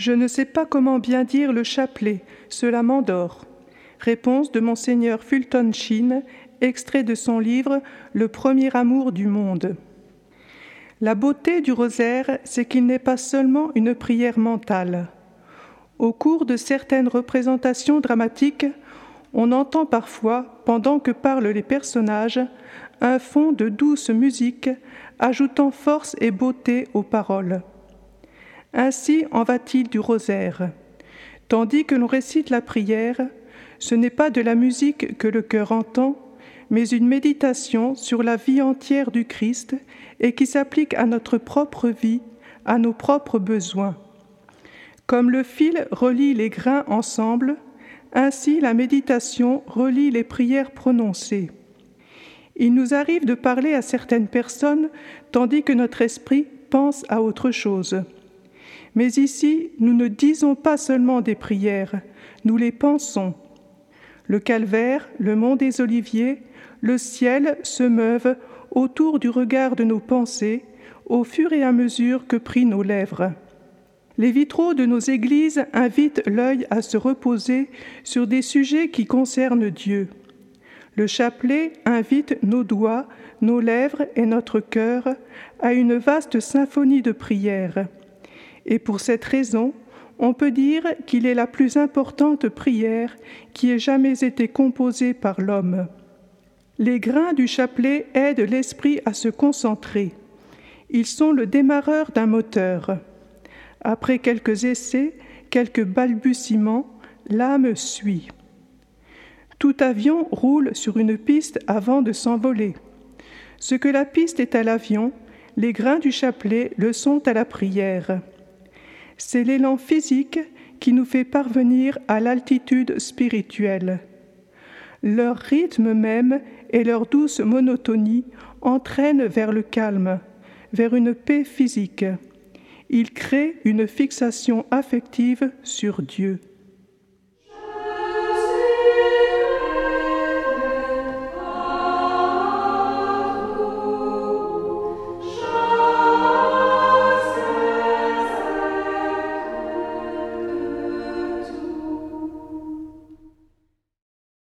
Je ne sais pas comment bien dire le chapelet, cela m'endort. Réponse de Monseigneur Fulton Sheen, extrait de son livre Le premier amour du monde. La beauté du rosaire, c'est qu'il n'est pas seulement une prière mentale. Au cours de certaines représentations dramatiques, on entend parfois, pendant que parlent les personnages, un fond de douce musique ajoutant force et beauté aux paroles. Ainsi en va-t-il du rosaire. Tandis que l'on récite la prière, ce n'est pas de la musique que le cœur entend, mais une méditation sur la vie entière du Christ et qui s'applique à notre propre vie, à nos propres besoins. Comme le fil relie les grains ensemble, ainsi la méditation relie les prières prononcées. Il nous arrive de parler à certaines personnes tandis que notre esprit pense à autre chose. Mais ici, nous ne disons pas seulement des prières, nous les pensons. Le calvaire, le mont des Oliviers, le ciel se meuvent autour du regard de nos pensées au fur et à mesure que prient nos lèvres. Les vitraux de nos églises invitent l'œil à se reposer sur des sujets qui concernent Dieu. Le chapelet invite nos doigts, nos lèvres et notre cœur à une vaste symphonie de prières et pour cette raison, on peut dire qu'il est la plus importante prière qui ait jamais été composée par l'homme. Les grains du chapelet aident l'esprit à se concentrer. Ils sont le démarreur d'un moteur. Après quelques essais, quelques balbutiements, l'âme suit. Tout avion roule sur une piste avant de s'envoler. Ce que la piste est à l'avion, les grains du chapelet le sont à la prière. C'est l'élan physique qui nous fait parvenir à l'altitude spirituelle. Leur rythme même et leur douce monotonie entraînent vers le calme, vers une paix physique. Ils créent une fixation affective sur Dieu.